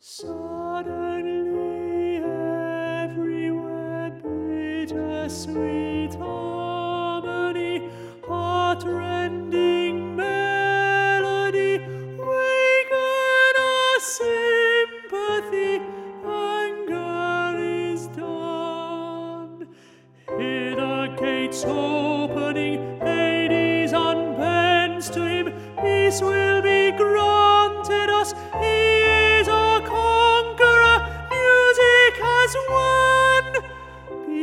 Suddenly everywhere bitter, sweet harmony, heartrending melody, waken our sympathy. Anger is done. Hear the gates opening, ladies unbends to him, peace will be.